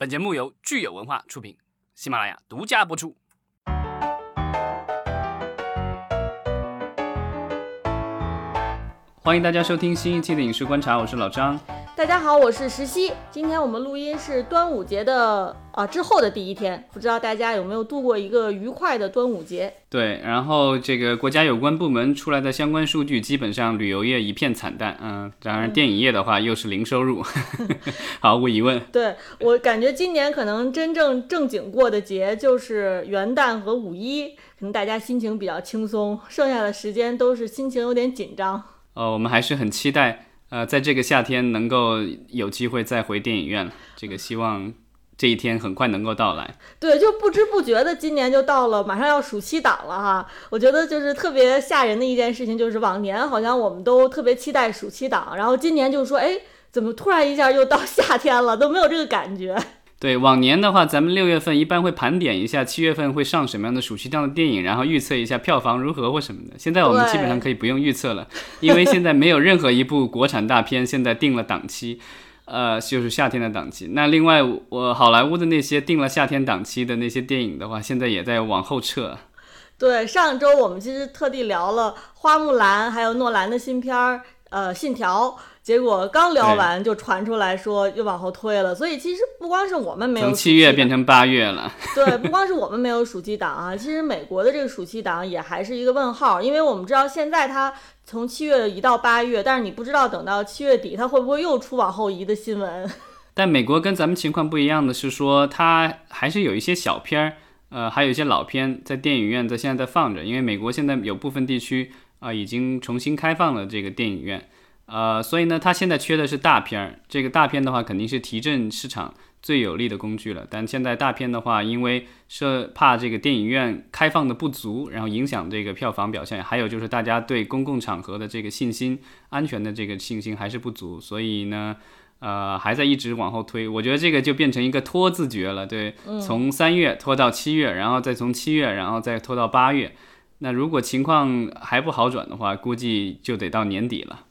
本节目由聚友文化出品，喜马拉雅独家播出。欢迎大家收听新一期的影视观察，我是老张。大家好，我是石溪。今天我们录音是端午节的啊之后的第一天，不知道大家有没有度过一个愉快的端午节？对，然后这个国家有关部门出来的相关数据，基本上旅游业一片惨淡，嗯，当然电影业的话又是零收入，毫无疑问。对我感觉今年可能真正正经过的节就是元旦和五一，可能大家心情比较轻松，剩下的时间都是心情有点紧张。呃，我们还是很期待。呃，在这个夏天能够有机会再回电影院，这个希望这一天很快能够到来。对，就不知不觉的今年就到了，马上要暑期档了哈。我觉得就是特别吓人的一件事情，就是往年好像我们都特别期待暑期档，然后今年就说，哎，怎么突然一下又到夏天了，都没有这个感觉。对，往年的话，咱们六月份一般会盘点一下七月份会上什么样的暑期档的电影，然后预测一下票房如何或什么的。现在我们基本上可以不用预测了，因为现在没有任何一部国产大片现在定了档期，呃，就是夏天的档期。那另外，我好莱坞的那些定了夏天档期的那些电影的话，现在也在往后撤。对，上周我们其实特地聊了花木兰，还有诺兰的新片儿，呃，信条。结果刚聊完就传出来说又往后推了，所以其实不光是我们没有从七月变成八月了。对，不光是我们没有暑期档啊，其实美国的这个暑期档也还是一个问号，因为我们知道现在它从七月移到八月，但是你不知道等到七月底它会不会又出往后移的新闻。但美国跟咱们情况不一样的是说，它还是有一些小片儿，呃，还有一些老片在电影院在现在在放着，因为美国现在有部分地区啊已经重新开放了这个电影院。呃，所以呢，它现在缺的是大片儿。这个大片的话，肯定是提振市场最有力的工具了。但现在大片的话，因为是怕这个电影院开放的不足，然后影响这个票房表现，还有就是大家对公共场合的这个信心、安全的这个信心还是不足，所以呢，呃，还在一直往后推。我觉得这个就变成一个拖字诀了，对，从三月拖到七月，然后再从七月，然后再拖到八月。那如果情况还不好转的话，估计就得到年底了。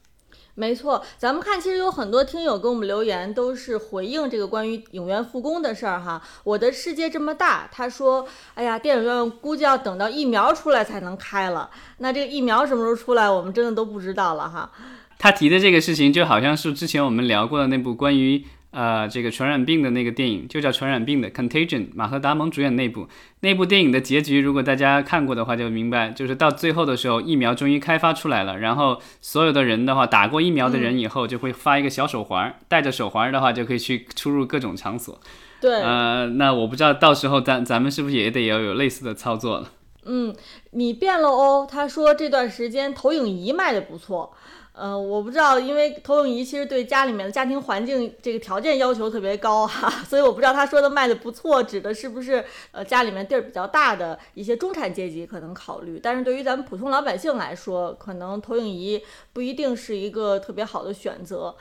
没错，咱们看，其实有很多听友给我们留言，都是回应这个关于影院复工的事儿哈。我的世界这么大，他说，哎呀，电影院估计要等到疫苗出来才能开了。那这个疫苗什么时候出来，我们真的都不知道了哈。他提的这个事情，就好像是之前我们聊过的那部关于。呃，这个传染病的那个电影就叫《传染病》的《Contagion》，马赫达蒙主演那部那部电影的结局，如果大家看过的话，就明白，就是到最后的时候，疫苗终于开发出来了，然后所有的人的话，打过疫苗的人以后就会发一个小手环，戴着手环的话就可以去出入各种场所。对，呃，那我不知道到时候咱咱们是不是也得要有类似的操作了？嗯，你变了哦。他说这段时间投影仪卖的不错。呃，我不知道，因为投影仪其实对家里面的家庭环境这个条件要求特别高哈，所以我不知道他说的卖的不错，指的是不是呃家里面地儿比较大的一些中产阶级可能考虑，但是对于咱们普通老百姓来说，可能投影仪不一定是一个特别好的选择。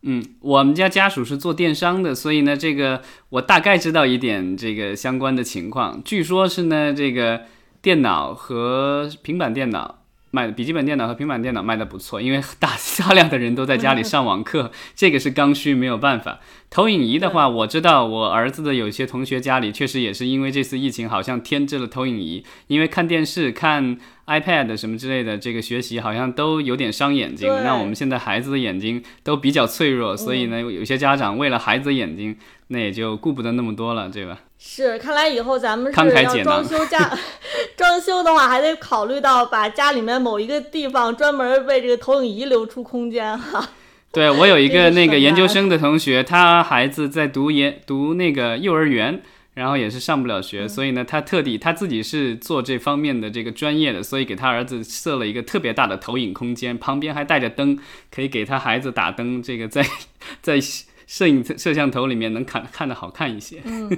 嗯，我们家家属是做电商的，所以呢，这个我大概知道一点这个相关的情况。据说是呢，这个电脑和平板电脑。卖笔记本电脑和平板电脑卖的不错，因为 大大量的人都在家里上网课，这个是刚需，没有办法。投影仪的话，我知道我儿子的有些同学家里确实也是因为这次疫情，好像添置了投影仪，因为看电视、看 iPad 什么之类的，这个学习好像都有点伤眼睛。那我们现在孩子的眼睛都比较脆弱，所以呢，有些家长为了孩子的眼睛，那也就顾不得那么多了，对吧？是，看来以后咱们是要装修家，装修的话还得考虑到把家里面某一个地方专门为这个投影仪留出空间哈。对我有一个那个研究生的同学，他孩子在读研读那个幼儿园，然后也是上不了学，所以呢，他特地他自己是做这方面的这个专业的，所以给他儿子设了一个特别大的投影空间，旁边还带着灯，可以给他孩子打灯，这个在 在摄影摄像头里面能看看的好看一些。嗯，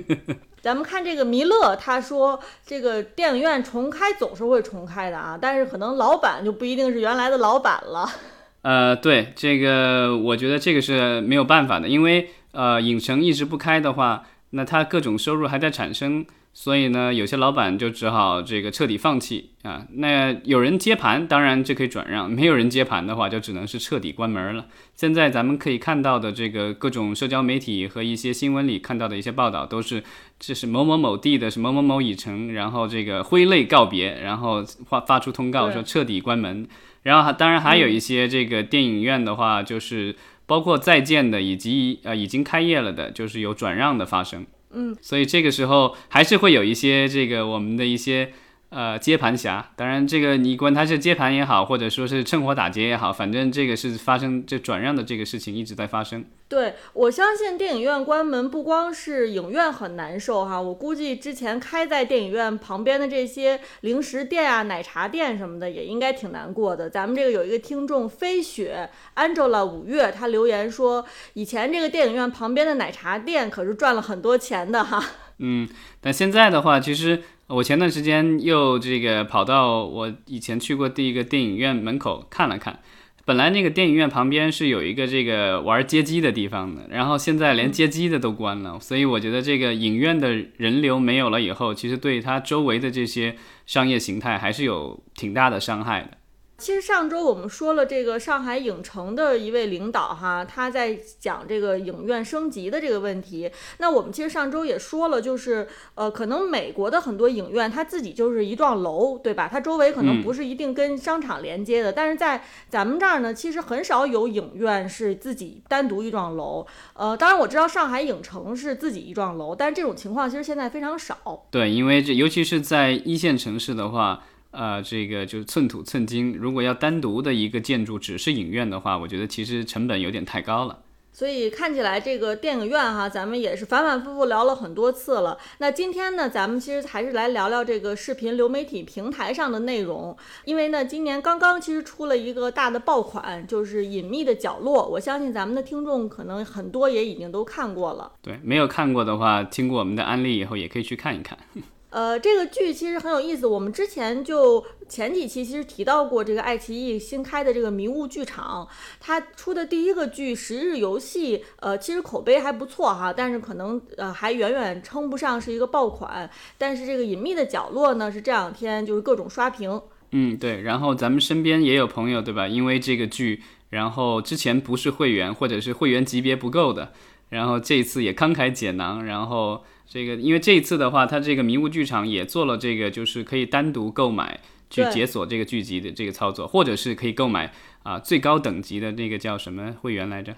咱们看这个弥勒，他说这个电影院重开总是会重开的啊，但是可能老板就不一定是原来的老板了。呃，对这个，我觉得这个是没有办法的，因为呃，影城一直不开的话，那它各种收入还在产生，所以呢，有些老板就只好这个彻底放弃啊。那有人接盘，当然就可以转让；没有人接盘的话，就只能是彻底关门了。现在咱们可以看到的这个各种社交媒体和一些新闻里看到的一些报道，都是这是某某某地的是某某某已成，然后这个挥泪告别，然后发发出通告说彻底关门。然后还当然还有一些这个电影院的话，就是包括在建的以及呃已经开业了的，就是有转让的发生。嗯，所以这个时候还是会有一些这个我们的一些呃接盘侠，当然这个你管他是接盘也好，或者说是趁火打劫也好，反正这个是发生这转让的这个事情一直在发生。对我相信电影院关门不光是影院很难受哈，我估计之前开在电影院旁边的这些零食店啊、奶茶店什么的也应该挺难过的。咱们这个有一个听众飞雪 Angela 五月，他留言说，以前这个电影院旁边的奶茶店可是赚了很多钱的哈。嗯，但现在的话，其实我前段时间又这个跑到我以前去过第一个电影院门口看了看。本来那个电影院旁边是有一个这个玩街机的地方的，然后现在连街机的都关了，所以我觉得这个影院的人流没有了以后，其实对它周围的这些商业形态还是有挺大的伤害的。其实上周我们说了，这个上海影城的一位领导哈，他在讲这个影院升级的这个问题。那我们其实上周也说了，就是呃，可能美国的很多影院它自己就是一幢楼，对吧？它周围可能不是一定跟商场连接的。但是在咱们这儿呢，其实很少有影院是自己单独一幢楼。呃，当然我知道上海影城是自己一幢楼，但是这种情况其实现在非常少。对，因为这尤其是在一线城市的话。呃，这个就是寸土寸金。如果要单独的一个建筑只是影院的话，我觉得其实成本有点太高了。所以看起来这个电影院哈，咱们也是反反复复聊了很多次了。那今天呢，咱们其实还是来聊聊这个视频流媒体平台上的内容。因为呢，今年刚刚其实出了一个大的爆款，就是《隐秘的角落》。我相信咱们的听众可能很多也已经都看过了。对，没有看过的话，听过我们的案例以后，也可以去看一看。呃，这个剧其实很有意思。我们之前就前几期其实提到过，这个爱奇艺新开的这个迷雾剧场，它出的第一个剧《十日游戏》，呃，其实口碑还不错哈，但是可能呃还远远称不上是一个爆款。但是这个隐秘的角落呢，是这两天就是各种刷屏。嗯，对。然后咱们身边也有朋友，对吧？因为这个剧，然后之前不是会员或者是会员级别不够的，然后这次也慷慨解囊，然后。这个，因为这一次的话，它这个迷雾剧场也做了这个，就是可以单独购买去解锁这个剧集的这个操作，或者是可以购买啊最高等级的那个叫什么会员来着？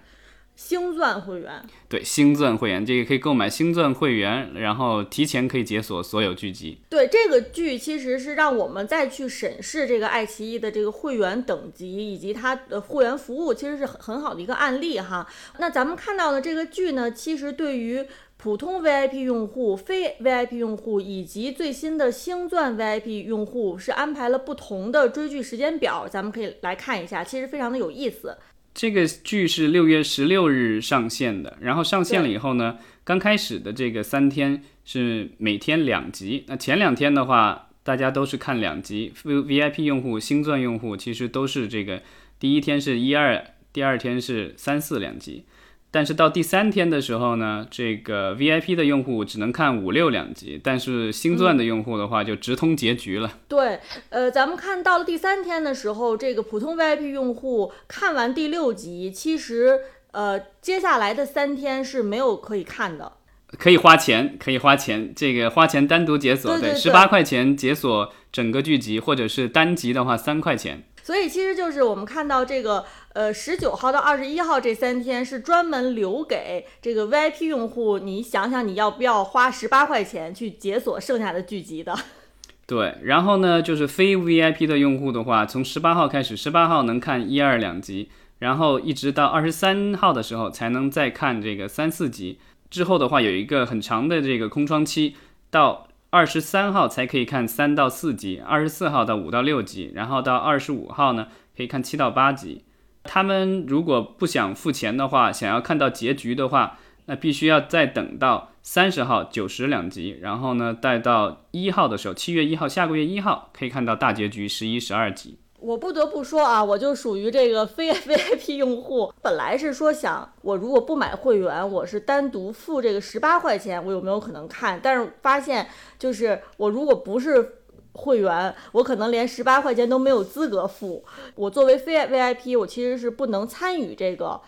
星钻会员。对，星钻会员，这个可以购买星钻会员，然后提前可以解锁所有剧集。对，这个剧其实是让我们再去审视这个爱奇艺的这个会员等级以及它的会员服务，其实是很很好的一个案例哈。那咱们看到的这个剧呢，其实对于普通 VIP 用户、非 VIP 用户以及最新的星钻 VIP 用户是安排了不同的追剧时间表，咱们可以来看一下，其实非常的有意思。这个剧是六月十六日上线的，然后上线了以后呢，刚开始的这个三天是每天两集。那前两天的话，大家都是看两集，VIP 用户、星钻用户其实都是这个，第一天是一二，第二天是三四两集。但是到第三天的时候呢，这个 VIP 的用户只能看五六两集，但是星钻的用户的话就直通结局了。对，呃，咱们看到了第三天的时候，这个普通 VIP 用户看完第六集，其实呃接下来的三天是没有可以看的，可以花钱，可以花钱，这个花钱单独解锁，对，十八块钱解锁整个剧集，或者是单集的话三块钱。所以其实就是我们看到这个，呃，十九号到二十一号这三天是专门留给这个 VIP 用户。你想想，你要不要花十八块钱去解锁剩下的剧集的？对，然后呢，就是非 VIP 的用户的话，从十八号开始，十八号能看一二两集，然后一直到二十三号的时候才能再看这个三四集。之后的话有一个很长的这个空窗期，到。二十三号才可以看三到四集，二十四号到五到六集，然后到二十五号呢可以看七到八集。他们如果不想付钱的话，想要看到结局的话，那必须要再等到三十号九十两集，然后呢待到一号的时候，七月一号下个月一号可以看到大结局十一十二集。我不得不说啊，我就属于这个非 VIP 用户。本来是说想，我如果不买会员，我是单独付这个十八块钱，我有没有可能看？但是发现，就是我如果不是会员，我可能连十八块钱都没有资格付。我作为非 VIP，我其实是不能参与这个。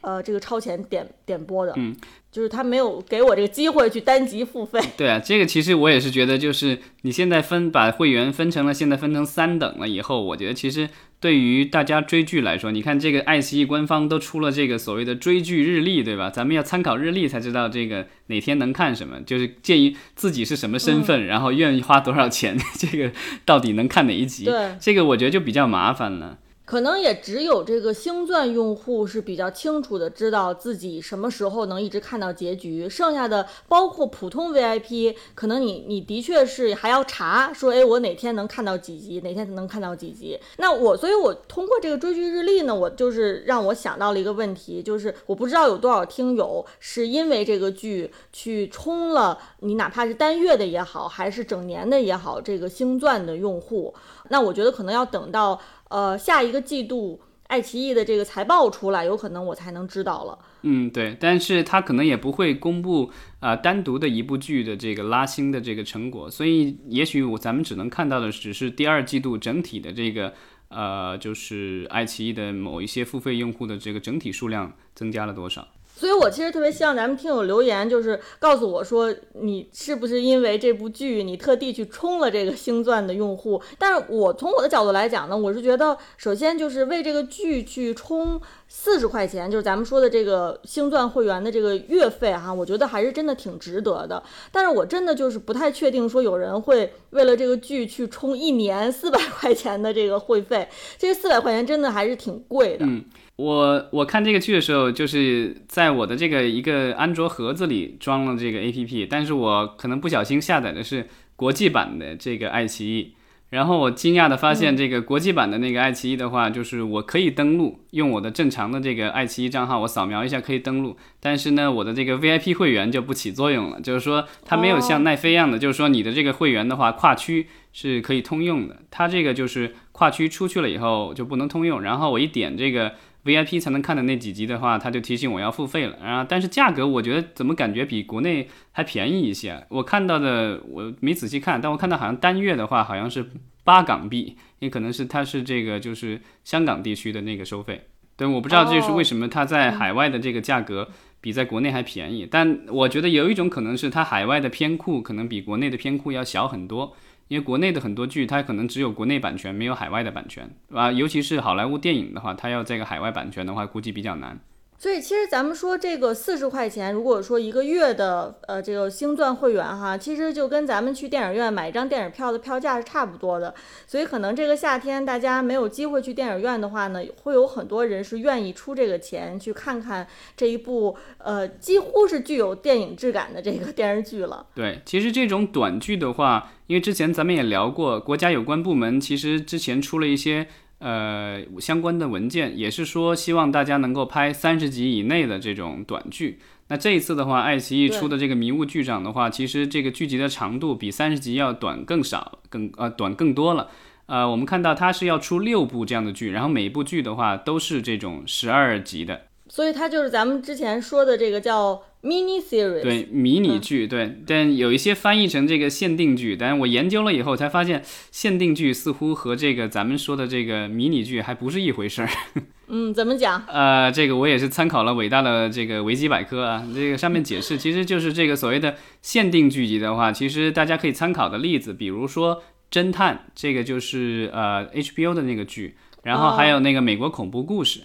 呃，这个超前点点播的，嗯，就是他没有给我这个机会去单集付费。对啊，这个其实我也是觉得，就是你现在分把会员分成了，现在分成三等了以后，我觉得其实对于大家追剧来说，你看这个爱奇艺官方都出了这个所谓的追剧日历，对吧？咱们要参考日历才知道这个哪天能看什么，就是建议自己是什么身份，然后愿意花多少钱，这个到底能看哪一集？对，这个我觉得就比较麻烦了。可能也只有这个星钻用户是比较清楚的，知道自己什么时候能一直看到结局。剩下的包括普通 VIP，可能你你的确是还要查，说哎，我哪天能看到几集，哪天能看到几集。那我，所以我通过这个追剧日历呢，我就是让我想到了一个问题，就是我不知道有多少听友是因为这个剧去充了，你哪怕是单月的也好，还是整年的也好，这个星钻的用户，那我觉得可能要等到。呃，下一个季度爱奇艺的这个财报出来，有可能我才能知道了。嗯，对，但是他可能也不会公布啊单独的一部剧的这个拉新的这个成果，所以也许我咱们只能看到的只是第二季度整体的这个呃，就是爱奇艺的某一些付费用户的这个整体数量增加了多少。所以，我其实特别希望咱们听友留言，就是告诉我说，你是不是因为这部剧，你特地去冲了这个星钻的用户？但是我从我的角度来讲呢，我是觉得，首先就是为这个剧去冲四十块钱，就是咱们说的这个星钻会员的这个月费哈，我觉得还是真的挺值得的。但是我真的就是不太确定，说有人会为了这个剧去充一年四百块钱的这个会费，这四百块钱真的还是挺贵的。嗯我我看这个剧的时候，就是在我的这个一个安卓盒子里装了这个 A P P，但是我可能不小心下载的是国际版的这个爱奇艺，然后我惊讶的发现，这个国际版的那个爱奇艺的话，就是我可以登录，用我的正常的这个爱奇艺账号，我扫描一下可以登录，但是呢，我的这个 V I P 会员就不起作用了，就是说它没有像奈飞一样的，就是说你的这个会员的话，跨区是可以通用的，它这个就是跨区出去了以后就不能通用，然后我一点这个。VIP 才能看的那几集的话，他就提醒我要付费了啊！但是价格我觉得怎么感觉比国内还便宜一些？我看到的我没仔细看，但我看到好像单月的话好像是八港币，也可能是它是这个就是香港地区的那个收费。对，我不知道这是为什么它在海外的这个价格比在国内还便宜，但我觉得有一种可能是它海外的片库可能比国内的片库要小很多。因为国内的很多剧，它可能只有国内版权，没有海外的版权，啊，尤其是好莱坞电影的话，它要这个海外版权的话，估计比较难。所以其实咱们说这个四十块钱，如果说一个月的呃这个星钻会员哈，其实就跟咱们去电影院买一张电影票的票价是差不多的。所以可能这个夏天大家没有机会去电影院的话呢，会有很多人是愿意出这个钱去看看这一部呃几乎是具有电影质感的这个电视剧了。对，其实这种短剧的话，因为之前咱们也聊过，国家有关部门其实之前出了一些。呃，相关的文件也是说，希望大家能够拍三十集以内的这种短剧。那这一次的话，爱奇艺出的这个《迷雾剧场》的话，其实这个剧集的长度比三十集要短更少，更呃短更多了。呃，我们看到它是要出六部这样的剧，然后每一部剧的话都是这种十二集的。所以它就是咱们之前说的这个叫 mini series，对，迷你剧，对，但有一些翻译成这个限定剧，但是我研究了以后才发现，限定剧似乎和这个咱们说的这个迷你剧还不是一回事儿。嗯，怎么讲？呃，这个我也是参考了伟大的这个维基百科啊，这个上面解释，其实就是这个所谓的限定剧集的话，其实大家可以参考的例子，比如说侦探，这个就是呃 HBO 的那个剧，然后还有那个美国恐怖故事。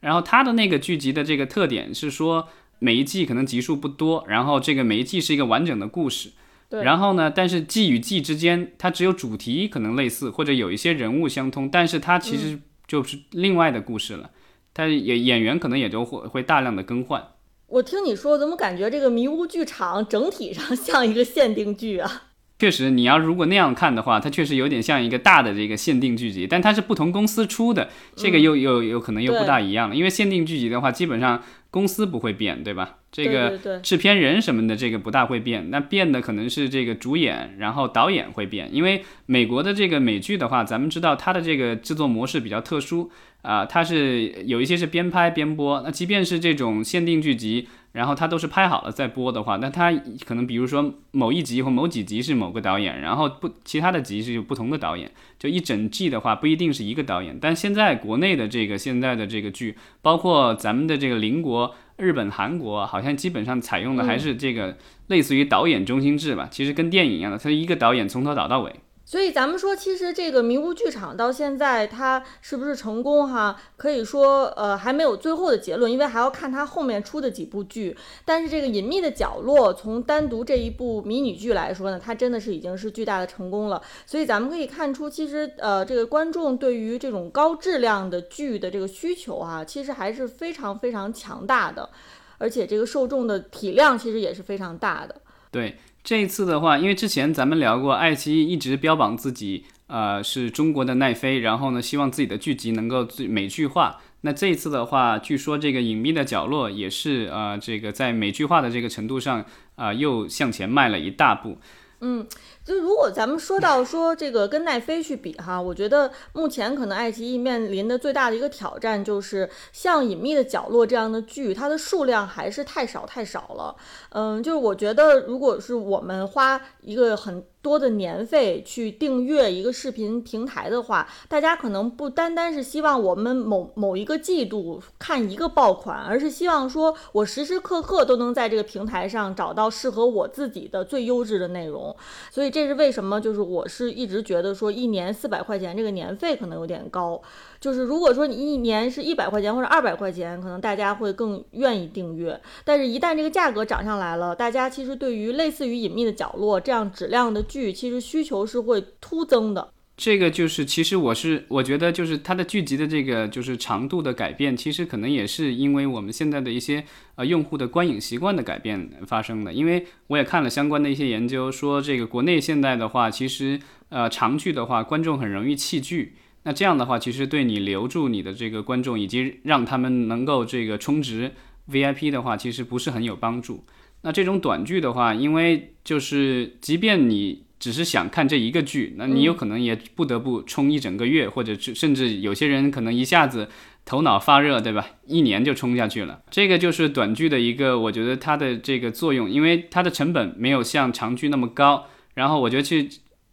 然后它的那个剧集的这个特点是说，每一季可能集数不多，然后这个每一季是一个完整的故事。对。然后呢，但是季与季之间，它只有主题可能类似，或者有一些人物相通，但是它其实就是另外的故事了。它演演员可能也就会会大量的更换。我听你说，怎么感觉这个迷雾剧场整体上像一个限定剧啊？确实，你要如果那样看的话，它确实有点像一个大的这个限定剧集，但它是不同公司出的，这个又又有可能又不大一样了。因为限定剧集的话，基本上公司不会变，对吧？这个制片人什么的，这个不大会变。那变的可能是这个主演，然后导演会变。因为美国的这个美剧的话，咱们知道它的这个制作模式比较特殊啊，它是有一些是边拍边播。那即便是这种限定剧集。然后它都是拍好了再播的话，那它可能比如说某一集或某几集是某个导演，然后不其他的集是有不同的导演，就一整季的话不一定是一个导演。但现在国内的这个现在的这个剧，包括咱们的这个邻国日本、韩国，好像基本上采用的还是这个类似于导演中心制吧，其实跟电影一样的，它一个导演从头导到尾。所以咱们说，其实这个迷雾剧场到现在它是不是成功哈？可以说，呃，还没有最后的结论，因为还要看它后面出的几部剧。但是这个隐秘的角落，从单独这一部迷你剧来说呢，它真的是已经是巨大的成功了。所以咱们可以看出，其实呃，这个观众对于这种高质量的剧的这个需求啊，其实还是非常非常强大的，而且这个受众的体量其实也是非常大的。对。这一次的话，因为之前咱们聊过，爱奇艺一直标榜自己，呃，是中国的奈飞，然后呢，希望自己的剧集能够最美剧化。那这一次的话，据说这个隐秘的角落也是，呃，这个在美剧化的这个程度上，啊，又向前迈了一大步。嗯，就如果咱们说到说这个跟奈飞去比哈，我觉得目前可能爱奇艺面临的最大的一个挑战就是像《隐秘的角落》这样的剧，它的数量还是太少太少了。嗯，就是我觉得如果是我们花一个很。多的年费去订阅一个视频平台的话，大家可能不单单是希望我们某某一个季度看一个爆款，而是希望说我时时刻刻都能在这个平台上找到适合我自己的最优质的内容。所以这这是为什么，就是我是一直觉得说一年四百块钱这个年费可能有点高。就是如果说你一年是一百块钱或者二百块钱，可能大家会更愿意订阅。但是，一旦这个价格涨上来了，大家其实对于类似于《隐秘的角落》这样质量的剧，其实需求是会突增的。这个就是，其实我是我觉得，就是它的剧集的这个就是长度的改变，其实可能也是因为我们现在的一些呃用户的观影习惯的改变发生的。因为我也看了相关的一些研究，说这个国内现在的话，其实呃长剧的话，观众很容易弃剧。那这样的话，其实对你留住你的这个观众，以及让他们能够这个充值 VIP 的话，其实不是很有帮助。那这种短剧的话，因为就是即便你只是想看这一个剧，那你有可能也不得不冲一整个月，或者甚至有些人可能一下子头脑发热，对吧？一年就冲下去了。这个就是短剧的一个，我觉得它的这个作用，因为它的成本没有像长剧那么高，然后我觉得去。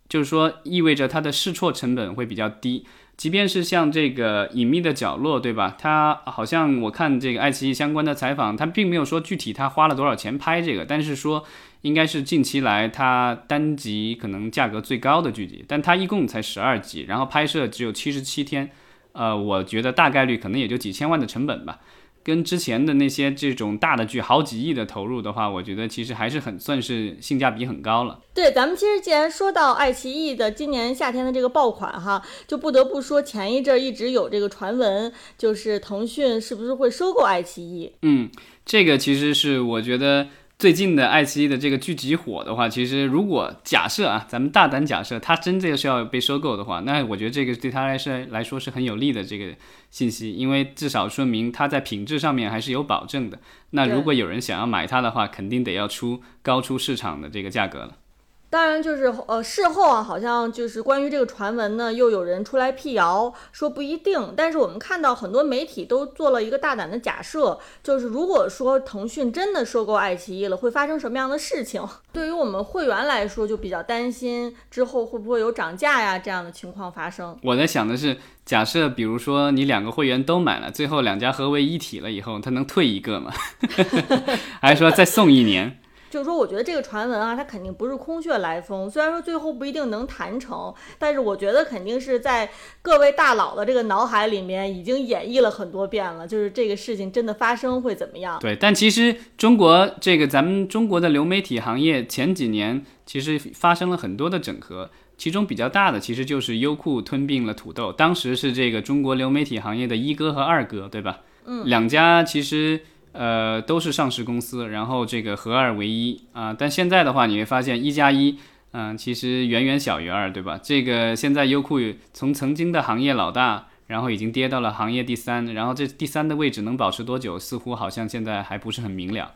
就是说，意味着它的试错成本会比较低。即便是像这个隐秘的角落，对吧？它好像我看这个爱奇艺相关的采访，它并没有说具体它花了多少钱拍这个，但是说应该是近期来它单集可能价格最高的剧集。但它一共才十二集，然后拍摄只有七十七天，呃，我觉得大概率可能也就几千万的成本吧。跟之前的那些这种大的剧好几亿的投入的话，我觉得其实还是很算是性价比很高了。对，咱们其实既然说到爱奇艺的今年夏天的这个爆款哈，就不得不说前一阵一直有这个传闻，就是腾讯是不是会收购爱奇艺？嗯，这个其实是我觉得。最近的爱奇艺的这个剧集火的话，其实如果假设啊，咱们大胆假设它真的是要被收购的话，那我觉得这个对它来说来说是很有利的这个信息，因为至少说明它在品质上面还是有保证的。那如果有人想要买它的话，肯定得要出高出市场的这个价格了。当然，就是呃，事后啊，好像就是关于这个传闻呢，又有人出来辟谣，说不一定。但是我们看到很多媒体都做了一个大胆的假设，就是如果说腾讯真的收购爱奇艺了，会发生什么样的事情？对于我们会员来说，就比较担心之后会不会有涨价呀这样的情况发生。我在想的是，假设比如说你两个会员都买了，最后两家合为一体了以后，他能退一个吗？还是说再送一年？就是说，我觉得这个传闻啊，它肯定不是空穴来风。虽然说最后不一定能谈成，但是我觉得肯定是在各位大佬的这个脑海里面已经演绎了很多遍了。就是这个事情真的发生会怎么样？对，但其实中国这个咱们中国的流媒体行业前几年其实发生了很多的整合，其中比较大的其实就是优酷吞并了土豆，当时是这个中国流媒体行业的一哥和二哥，对吧？嗯，两家其实。呃，都是上市公司，然后这个合二为一啊。但现在的话，你会发现一加一，嗯，其实远远小于二，对吧？这个现在优酷从曾经的行业老大，然后已经跌到了行业第三，然后这第三的位置能保持多久，似乎好像现在还不是很明了。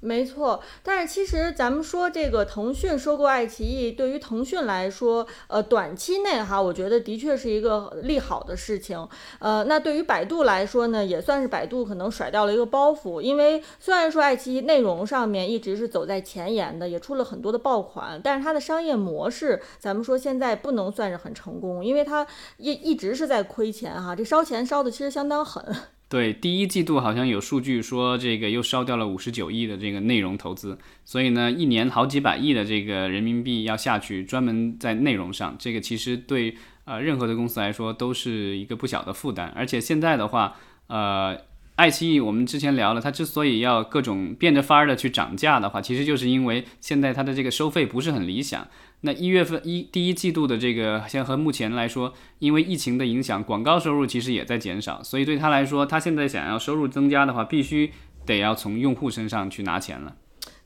没错，但是其实咱们说这个腾讯收购爱奇艺，对于腾讯来说，呃，短期内哈，我觉得的确是一个利好的事情。呃，那对于百度来说呢，也算是百度可能甩掉了一个包袱，因为虽然说爱奇艺内容上面一直是走在前沿的，也出了很多的爆款，但是它的商业模式，咱们说现在不能算是很成功，因为它一一直是在亏钱哈，这烧钱烧的其实相当狠。对，第一季度好像有数据说，这个又烧掉了五十九亿的这个内容投资，所以呢，一年好几百亿的这个人民币要下去，专门在内容上，这个其实对呃任何的公司来说都是一个不小的负担。而且现在的话，呃，爱奇艺我们之前聊了，它之所以要各种变着法儿的去涨价的话，其实就是因为现在它的这个收费不是很理想。那一月份一第一季度的这个，像和目前来说，因为疫情的影响，广告收入其实也在减少，所以对他来说，他现在想要收入增加的话，必须得要从用户身上去拿钱了。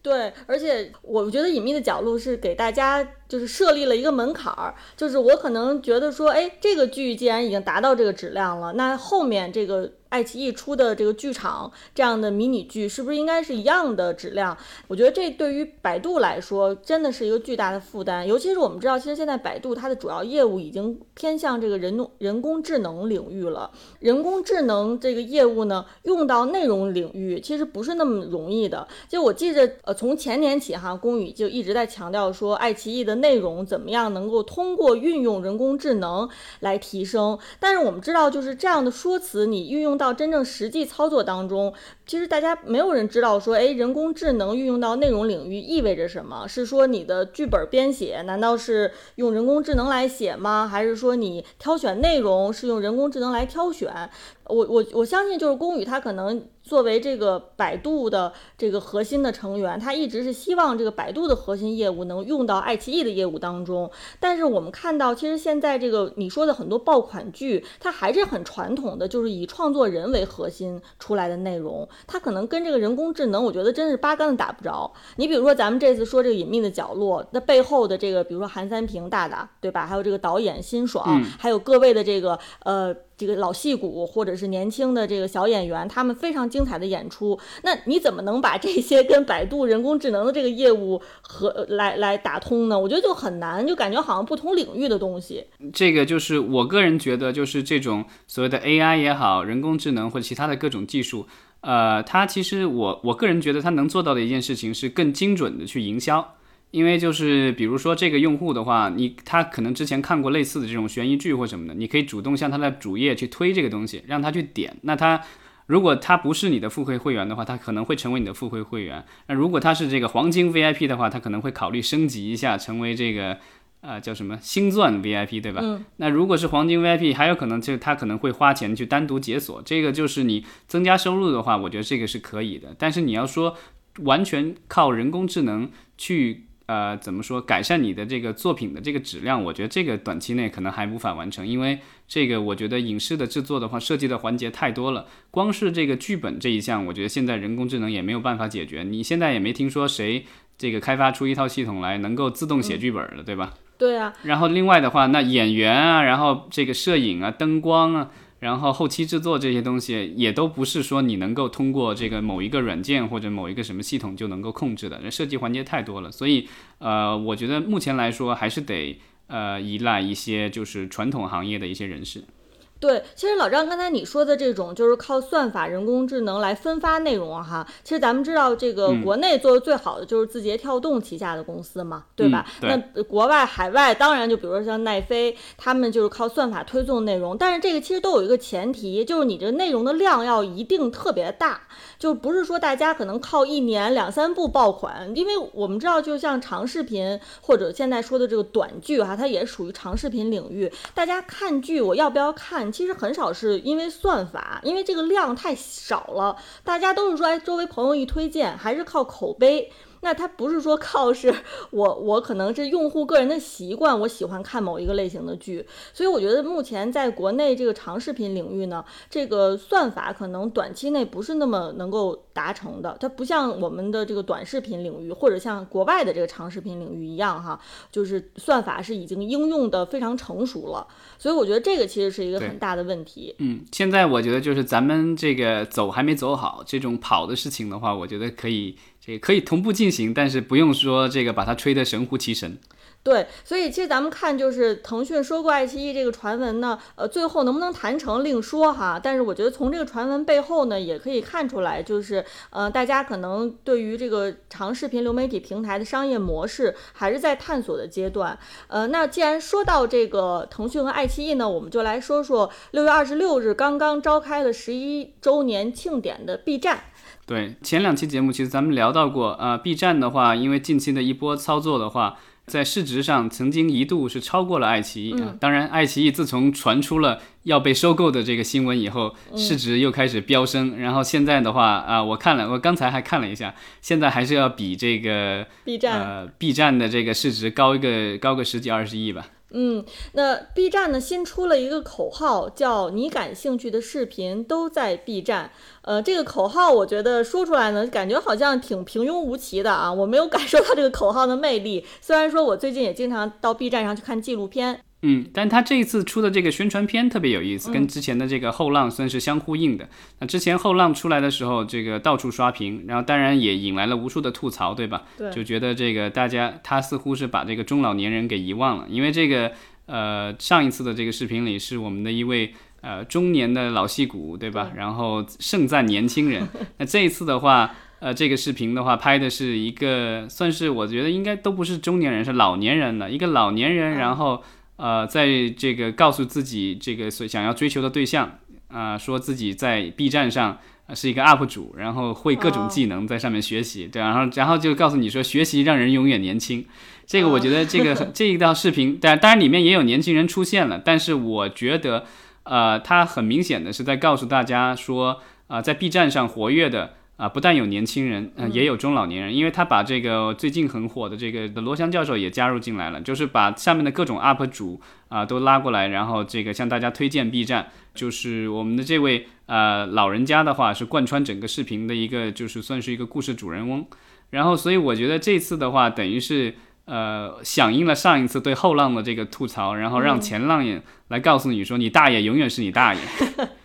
对，而且我觉得隐秘的角落是给大家就是设立了一个门槛儿，就是我可能觉得说，哎，这个剧既然已经达到这个质量了，那后面这个。爱奇艺出的这个剧场这样的迷你剧，是不是应该是一样的质量？我觉得这对于百度来说，真的是一个巨大的负担。尤其是我们知道，其实现在百度它的主要业务已经偏向这个人人工智能领域了。人工智能这个业务呢，用到内容领域其实不是那么容易的。就我记着，呃，从前年起哈，龚宇就一直在强调说，爱奇艺的内容怎么样能够通过运用人工智能来提升。但是我们知道，就是这样的说辞，你运用。到真正实际操作当中，其实大家没有人知道说，哎，人工智能运用到内容领域意味着什么？是说你的剧本编写难道是用人工智能来写吗？还是说你挑选内容是用人工智能来挑选？我我我相信，就是宫宇他可能作为这个百度的这个核心的成员，他一直是希望这个百度的核心业务能用到爱奇艺的业务当中。但是我们看到，其实现在这个你说的很多爆款剧，它还是很传统的，就是以创作人为核心出来的内容，它可能跟这个人工智能，我觉得真是八竿子打不着。你比如说咱们这次说这个隐秘的角落，那背后的这个，比如说韩三平大大，对吧？还有这个导演辛爽，还有各位的这个呃。这个老戏骨或者是年轻的这个小演员，他们非常精彩的演出。那你怎么能把这些跟百度人工智能的这个业务和来来打通呢？我觉得就很难，就感觉好像不同领域的东西。这个就是我个人觉得，就是这种所谓的 AI 也好，人工智能或者其他的各种技术，呃，它其实我我个人觉得它能做到的一件事情是更精准的去营销。因为就是比如说这个用户的话，你他可能之前看过类似的这种悬疑剧或什么的，你可以主动向他的主页去推这个东西，让他去点。那他如果他不是你的付费会员的话，他可能会成为你的付费会员。那如果他是这个黄金 VIP 的话，他可能会考虑升级一下，成为这个呃叫什么星钻 VIP，对吧？嗯。那如果是黄金 VIP，还有可能就他可能会花钱去单独解锁。这个就是你增加收入的话，我觉得这个是可以的。但是你要说完全靠人工智能去。呃，怎么说改善你的这个作品的这个质量？我觉得这个短期内可能还无法完成，因为这个我觉得影视的制作的话，涉及的环节太多了。光是这个剧本这一项，我觉得现在人工智能也没有办法解决。你现在也没听说谁这个开发出一套系统来能够自动写剧本的，对吧？对啊。然后另外的话，那演员啊，然后这个摄影啊，灯光啊。然后后期制作这些东西也都不是说你能够通过这个某一个软件或者某一个什么系统就能够控制的，那设计环节太多了，所以呃，我觉得目前来说还是得呃依赖一些就是传统行业的一些人士。对，其实老张刚才你说的这种就是靠算法、人工智能来分发内容哈。其实咱们知道，这个国内做的最好的就是字节跳动旗下的公司嘛，对吧？那国外、海外当然就比如说像奈飞，他们就是靠算法推送内容。但是这个其实都有一个前提，就是你这内容的量要一定特别大，就不是说大家可能靠一年两三部爆款，因为我们知道，就像长视频或者现在说的这个短剧哈，它也属于长视频领域。大家看剧，我要不要看？其实很少是因为算法，因为这个量太少了，大家都是说，哎，周围朋友一推荐，还是靠口碑。那它不是说靠是我我可能是用户个人的习惯，我喜欢看某一个类型的剧，所以我觉得目前在国内这个长视频领域呢，这个算法可能短期内不是那么能够达成的。它不像我们的这个短视频领域，或者像国外的这个长视频领域一样哈，就是算法是已经应用的非常成熟了。所以我觉得这个其实是一个很大的问题。嗯，现在我觉得就是咱们这个走还没走好，这种跑的事情的话，我觉得可以。这可以同步进行，但是不用说这个把它吹得神乎其神。对，所以其实咱们看，就是腾讯收购爱奇艺这个传闻呢，呃，最后能不能谈成另说哈。但是我觉得从这个传闻背后呢，也可以看出来，就是呃，大家可能对于这个长视频流媒体平台的商业模式还是在探索的阶段。呃，那既然说到这个腾讯和爱奇艺呢，我们就来说说六月二十六日刚刚召开了十一周年庆典的 B 站。对，前两期节目其实咱们聊到过，呃，B 站的话，因为近期的一波操作的话。在市值上，曾经一度是超过了爱奇艺啊。当然，爱奇艺自从传出了要被收购的这个新闻以后，市值又开始飙升。然后现在的话啊，我看了，我刚才还看了一下，现在还是要比这个 B 站呃 B 站的这个市值高一个高个十几二十亿吧。嗯，那 B 站呢新出了一个口号，叫“你感兴趣的视频都在 B 站”。呃，这个口号我觉得说出来呢，感觉好像挺平庸无奇的啊，我没有感受到这个口号的魅力。虽然说我最近也经常到 B 站上去看纪录片。嗯，但他这一次出的这个宣传片特别有意思，跟之前的这个后浪算是相呼应的。那之前后浪出来的时候，这个到处刷屏，然后当然也引来了无数的吐槽，对吧？对，就觉得这个大家他似乎是把这个中老年人给遗忘了，因为这个呃上一次的这个视频里是我们的一位呃中年的老戏骨，对吧？然后盛赞年轻人。那这一次的话，呃这个视频的话拍的是一个算是我觉得应该都不是中年人，是老年人了，一个老年人，然后。呃，在这个告诉自己这个所想要追求的对象啊，说自己在 B 站上是一个 UP 主，然后会各种技能在上面学习，对，然后然后就告诉你说学习让人永远年轻。这个我觉得这个 这一道视频，但当然里面也有年轻人出现了，但是我觉得呃，他很明显的是在告诉大家说啊，在 B 站上活跃的。啊，不但有年轻人，嗯，也有中老年人，因为他把这个最近很火的这个罗翔教授也加入进来了，就是把下面的各种 UP 主啊都拉过来，然后这个向大家推荐 B 站。就是我们的这位呃老人家的话，是贯穿整个视频的一个，就是算是一个故事主人翁。然后，所以我觉得这次的话，等于是呃响应了上一次对后浪的这个吐槽，然后让前浪也来告诉你说，你大爷永远是你大爷。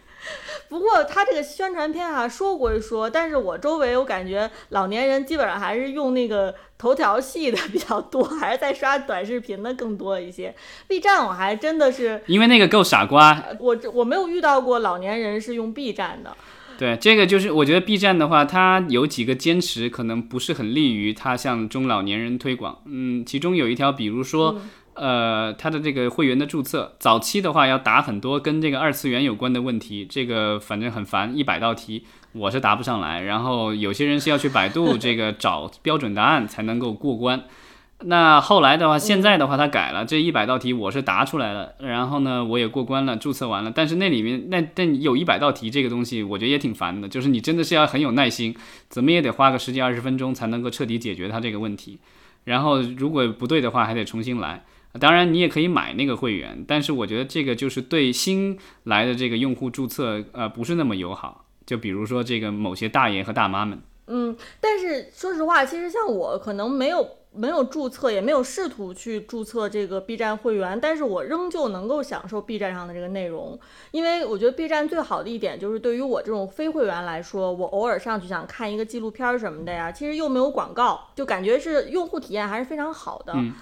不过他这个宣传片啊，说归说，但是我周围我感觉老年人基本上还是用那个头条系的 比较多，还是在刷短视频的更多一些。B 站我还真的是，因为那个够傻瓜，我我没有遇到过老年人是用 B 站的。对，这个就是我觉得 B 站的话，它有几个坚持，可能不是很利于它向中老年人推广。嗯，其中有一条，比如说。呃，他的这个会员的注册，早期的话要答很多跟这个二次元有关的问题，这个反正很烦，一百道题我是答不上来。然后有些人是要去百度 这个找标准答案才能够过关。那后来的话，现在的话他改了，这一百道题我是答出来了，然后呢我也过关了，注册完了。但是那里面那但有一百道题这个东西，我觉得也挺烦的，就是你真的是要很有耐心，怎么也得花个十几二十分钟才能够彻底解决它这个问题。然后如果不对的话，还得重新来。当然，你也可以买那个会员，但是我觉得这个就是对新来的这个用户注册，呃，不是那么友好。就比如说这个某些大爷和大妈们，嗯，但是说实话，其实像我可能没有没有注册，也没有试图去注册这个 B 站会员，但是我仍旧能够享受 B 站上的这个内容，因为我觉得 B 站最好的一点就是对于我这种非会员来说，我偶尔上去想看一个纪录片什么的呀，其实又没有广告，就感觉是用户体验还是非常好的。嗯，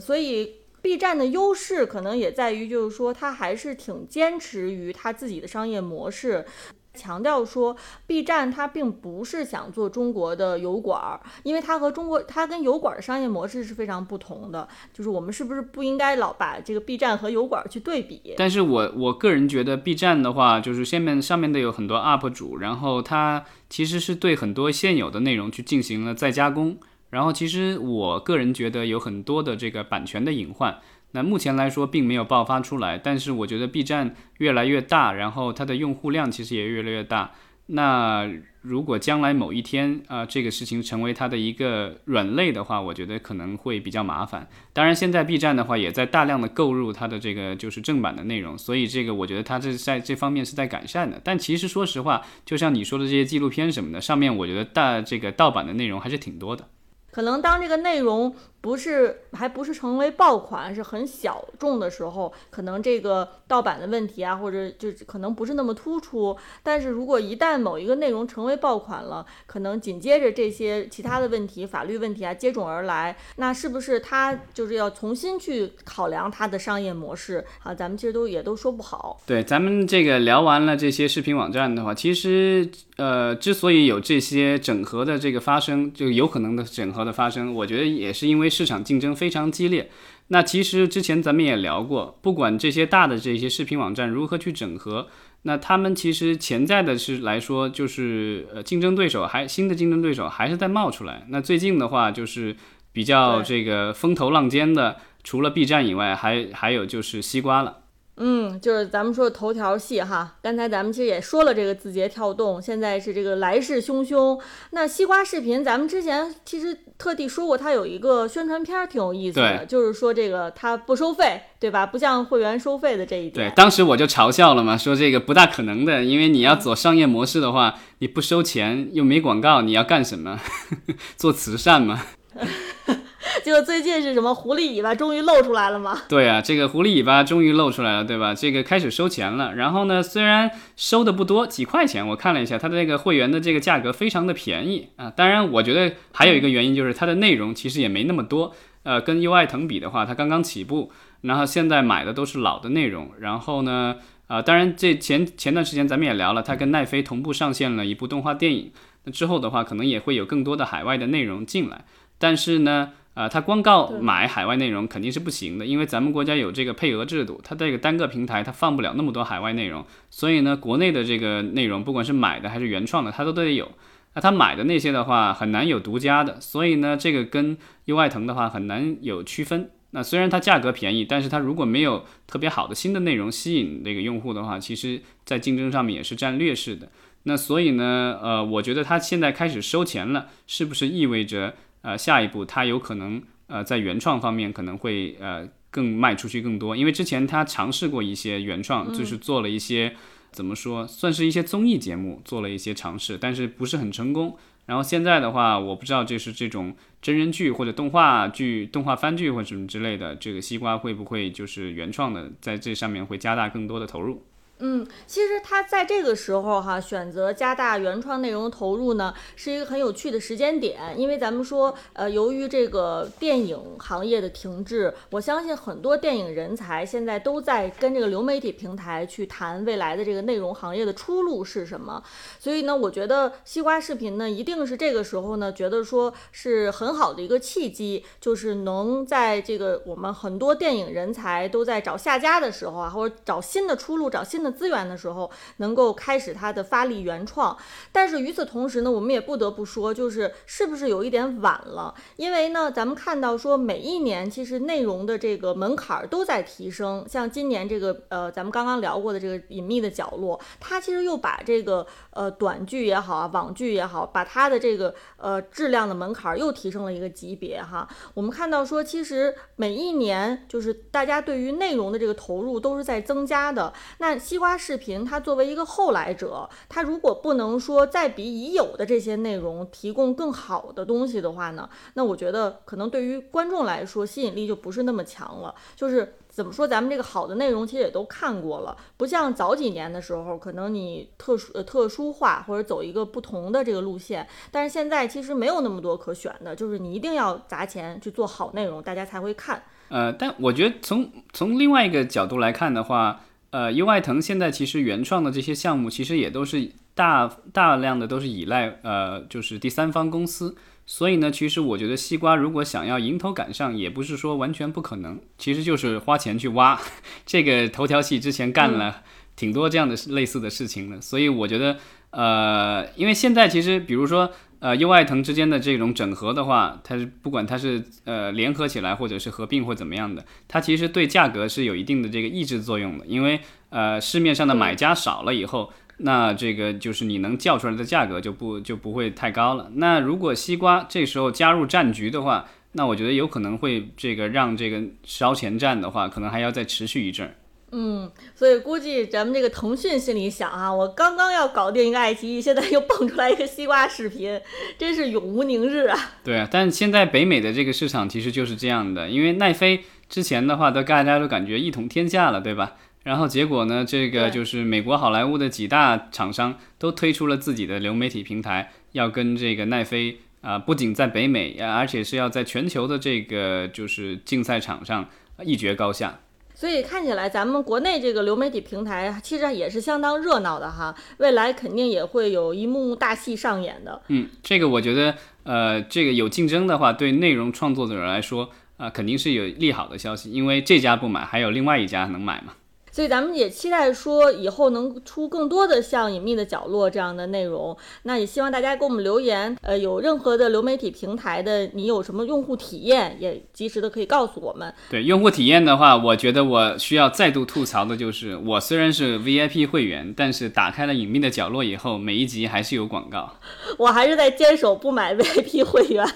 所以 B 站的优势可能也在于，就是说它还是挺坚持于它自己的商业模式，强调说 B 站它并不是想做中国的油管儿，因为它和中国它跟油管的商业模式是非常不同的。就是我们是不是不应该老把这个 B 站和油管儿去对比？但是我我个人觉得 B 站的话，就是下面上面的有很多 UP 主，然后它其实是对很多现有的内容去进行了再加工。然后其实我个人觉得有很多的这个版权的隐患，那目前来说并没有爆发出来。但是我觉得 B 站越来越大，然后它的用户量其实也越来越大。那如果将来某一天啊，这个事情成为它的一个软肋的话，我觉得可能会比较麻烦。当然，现在 B 站的话也在大量的购入它的这个就是正版的内容，所以这个我觉得它这在这方面是在改善的。但其实说实话，就像你说的这些纪录片什么的，上面我觉得大这个盗版的内容还是挺多的。可能当这个内容不是还不是成为爆款，是很小众的时候，可能这个盗版的问题啊，或者就可能不是那么突出。但是如果一旦某一个内容成为爆款了，可能紧接着这些其他的问题、法律问题啊接踵而来，那是不是它就是要重新去考量它的商业模式啊？咱们其实都也都说不好。对，咱们这个聊完了这些视频网站的话，其实呃，之所以有这些整合的这个发生，就有可能的整合。的发生，我觉得也是因为市场竞争非常激烈。那其实之前咱们也聊过，不管这些大的这些视频网站如何去整合，那他们其实潜在的是来说，就是呃竞争对手还新的竞争对手还是在冒出来。那最近的话，就是比较这个风头浪尖的，除了 B 站以外，还还有就是西瓜了。嗯，就是咱们说的头条系哈，刚才咱们其实也说了这个字节跳动，现在是这个来势汹汹。那西瓜视频，咱们之前其实特地说过，它有一个宣传片儿挺有意思的，就是说这个它不收费，对吧？不像会员收费的这一点。对，当时我就嘲笑了嘛，说这个不大可能的，因为你要走商业模式的话，你不收钱又没广告，你要干什么？做慈善吗？就最近是什么狐狸尾巴终于露出来了吗？对啊，这个狐狸尾巴终于露出来了，对吧？这个开始收钱了。然后呢，虽然收的不多，几块钱，我看了一下，它的这个会员的这个价格非常的便宜啊。当然，我觉得还有一个原因就是它的内容其实也没那么多。呃，跟优爱腾比的话，它刚刚起步，然后现在买的都是老的内容。然后呢，呃，当然这前前段时间咱们也聊了，它跟奈飞同步上线了一部动画电影。那之后的话，可能也会有更多的海外的内容进来。但是呢。啊，它光靠买海外内容肯定是不行的，因为咱们国家有这个配额制度，它这个单个平台它放不了那么多海外内容，所以呢，国内的这个内容不管是买的还是原创的，它都得有。那他买的那些的话，很难有独家的，所以呢，这个跟优爱腾的话很难有区分。那虽然它价格便宜，但是它如果没有特别好的新的内容吸引这个用户的话，其实在竞争上面也是占劣势的。那所以呢，呃，我觉得它现在开始收钱了，是不是意味着？呃，下一步它有可能呃在原创方面可能会呃更卖出去更多，因为之前他尝试过一些原创，就是做了一些怎么说，算是一些综艺节目做了一些尝试，但是不是很成功。然后现在的话，我不知道这是这种真人剧或者动画剧、动画番剧或者什么之类的，这个西瓜会不会就是原创的在这上面会加大更多的投入？嗯，其实他在这个时候哈选择加大原创内容投入呢，是一个很有趣的时间点。因为咱们说，呃，由于这个电影行业的停滞，我相信很多电影人才现在都在跟这个流媒体平台去谈未来的这个内容行业的出路是什么。所以呢，我觉得西瓜视频呢，一定是这个时候呢，觉得说是很好的一个契机，就是能在这个我们很多电影人才都在找下家的时候啊，或者找新的出路，找新的资源的时候，能够开始它的发力原创，但是与此同时呢，我们也不得不说，就是是不是有一点晚了？因为呢，咱们看到说每一年其实内容的这个门槛都在提升，像今年这个呃，咱们刚刚聊过的这个隐秘的角落，它其实又把这个呃短剧也好啊，网剧也好，把它的这个呃质量的门槛又提升了一个级别哈。我们看到说，其实每一年就是大家对于内容的这个投入都是在增加的。那西瓜视频，它作为一个后来者，它如果不能说再比已有的这些内容提供更好的东西的话呢，那我觉得可能对于观众来说吸引力就不是那么强了。就是怎么说，咱们这个好的内容其实也都看过了，不像早几年的时候，可能你特殊特殊化或者走一个不同的这个路线，但是现在其实没有那么多可选的，就是你一定要砸钱去做好内容，大家才会看。呃，但我觉得从从另外一个角度来看的话。呃，优爱腾现在其实原创的这些项目，其实也都是大大量的都是依赖呃，就是第三方公司。所以呢，其实我觉得西瓜如果想要迎头赶上，也不是说完全不可能，其实就是花钱去挖。这个头条系之前干了挺多这样的类似的事情的，所以我觉得，呃，因为现在其实比如说。呃，优爱腾之间的这种整合的话，它是不管它是呃联合起来，或者是合并或怎么样的，它其实对价格是有一定的这个抑制作用的。因为呃市面上的买家少了以后，那这个就是你能叫出来的价格就不就不会太高了。那如果西瓜这时候加入战局的话，那我觉得有可能会这个让这个烧钱战的话，可能还要再持续一阵儿。嗯，所以估计咱们这个腾讯心里想啊，我刚刚要搞定一个爱奇艺，现在又蹦出来一个西瓜视频，真是永无宁日啊！对啊，但现在北美的这个市场其实就是这样的，因为奈飞之前的话，都大家都感觉一统天下了，对吧？然后结果呢，这个就是美国好莱坞的几大厂商都推出了自己的流媒体平台，要跟这个奈飞啊，不仅在北美，而且是要在全球的这个就是竞赛场上一决高下。所以看起来，咱们国内这个流媒体平台其实也是相当热闹的哈，未来肯定也会有一幕幕大戏上演的。嗯，这个我觉得，呃，这个有竞争的话，对内容创作者来说，啊，肯定是有利好的消息，因为这家不买，还有另外一家能买嘛。所以咱们也期待说以后能出更多的像《隐秘的角落》这样的内容。那也希望大家给我们留言，呃，有任何的流媒体平台的，你有什么用户体验，也及时的可以告诉我们。对用户体验的话，我觉得我需要再度吐槽的就是，我虽然是 VIP 会员，但是打开了《隐秘的角落》以后，每一集还是有广告。我还是在坚守不买 VIP 会员。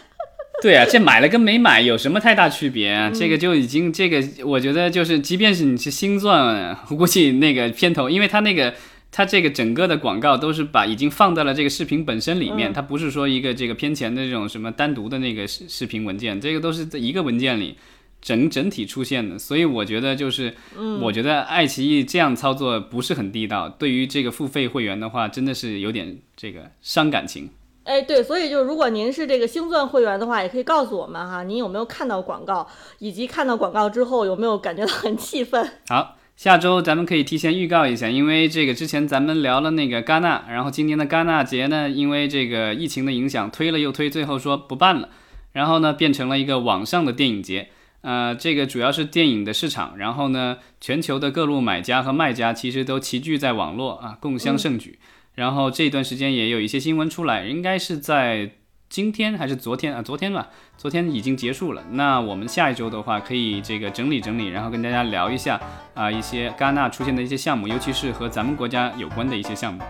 对啊，这买了跟没买有什么太大区别啊？这个就已经，这个我觉得就是，即便是你是星钻，我估计那个片头，因为它那个它这个整个的广告都是把已经放在了这个视频本身里面，它不是说一个这个片前的这种什么单独的那个视视频文件，这个都是在一个文件里整整体出现的。所以我觉得就是，我觉得爱奇艺这样操作不是很地道，对于这个付费会员的话，真的是有点这个伤感情。哎，对，所以就如果您是这个星钻会员的话，也可以告诉我们哈，您有没有看到广告，以及看到广告之后有没有感觉到很气愤？好，下周咱们可以提前预告一下，因为这个之前咱们聊了那个戛纳，然后今年的戛纳节呢，因为这个疫情的影响，推了又推，最后说不办了，然后呢变成了一个网上的电影节，呃，这个主要是电影的市场，然后呢，全球的各路买家和卖家其实都齐聚在网络啊，共襄盛举。然后这段时间也有一些新闻出来，应该是在今天还是昨天啊？昨天吧，昨天已经结束了。那我们下一周的话，可以这个整理整理，然后跟大家聊一下啊一些戛纳出现的一些项目，尤其是和咱们国家有关的一些项目。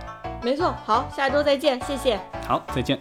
没错，好，下周再见，谢谢。好，再见。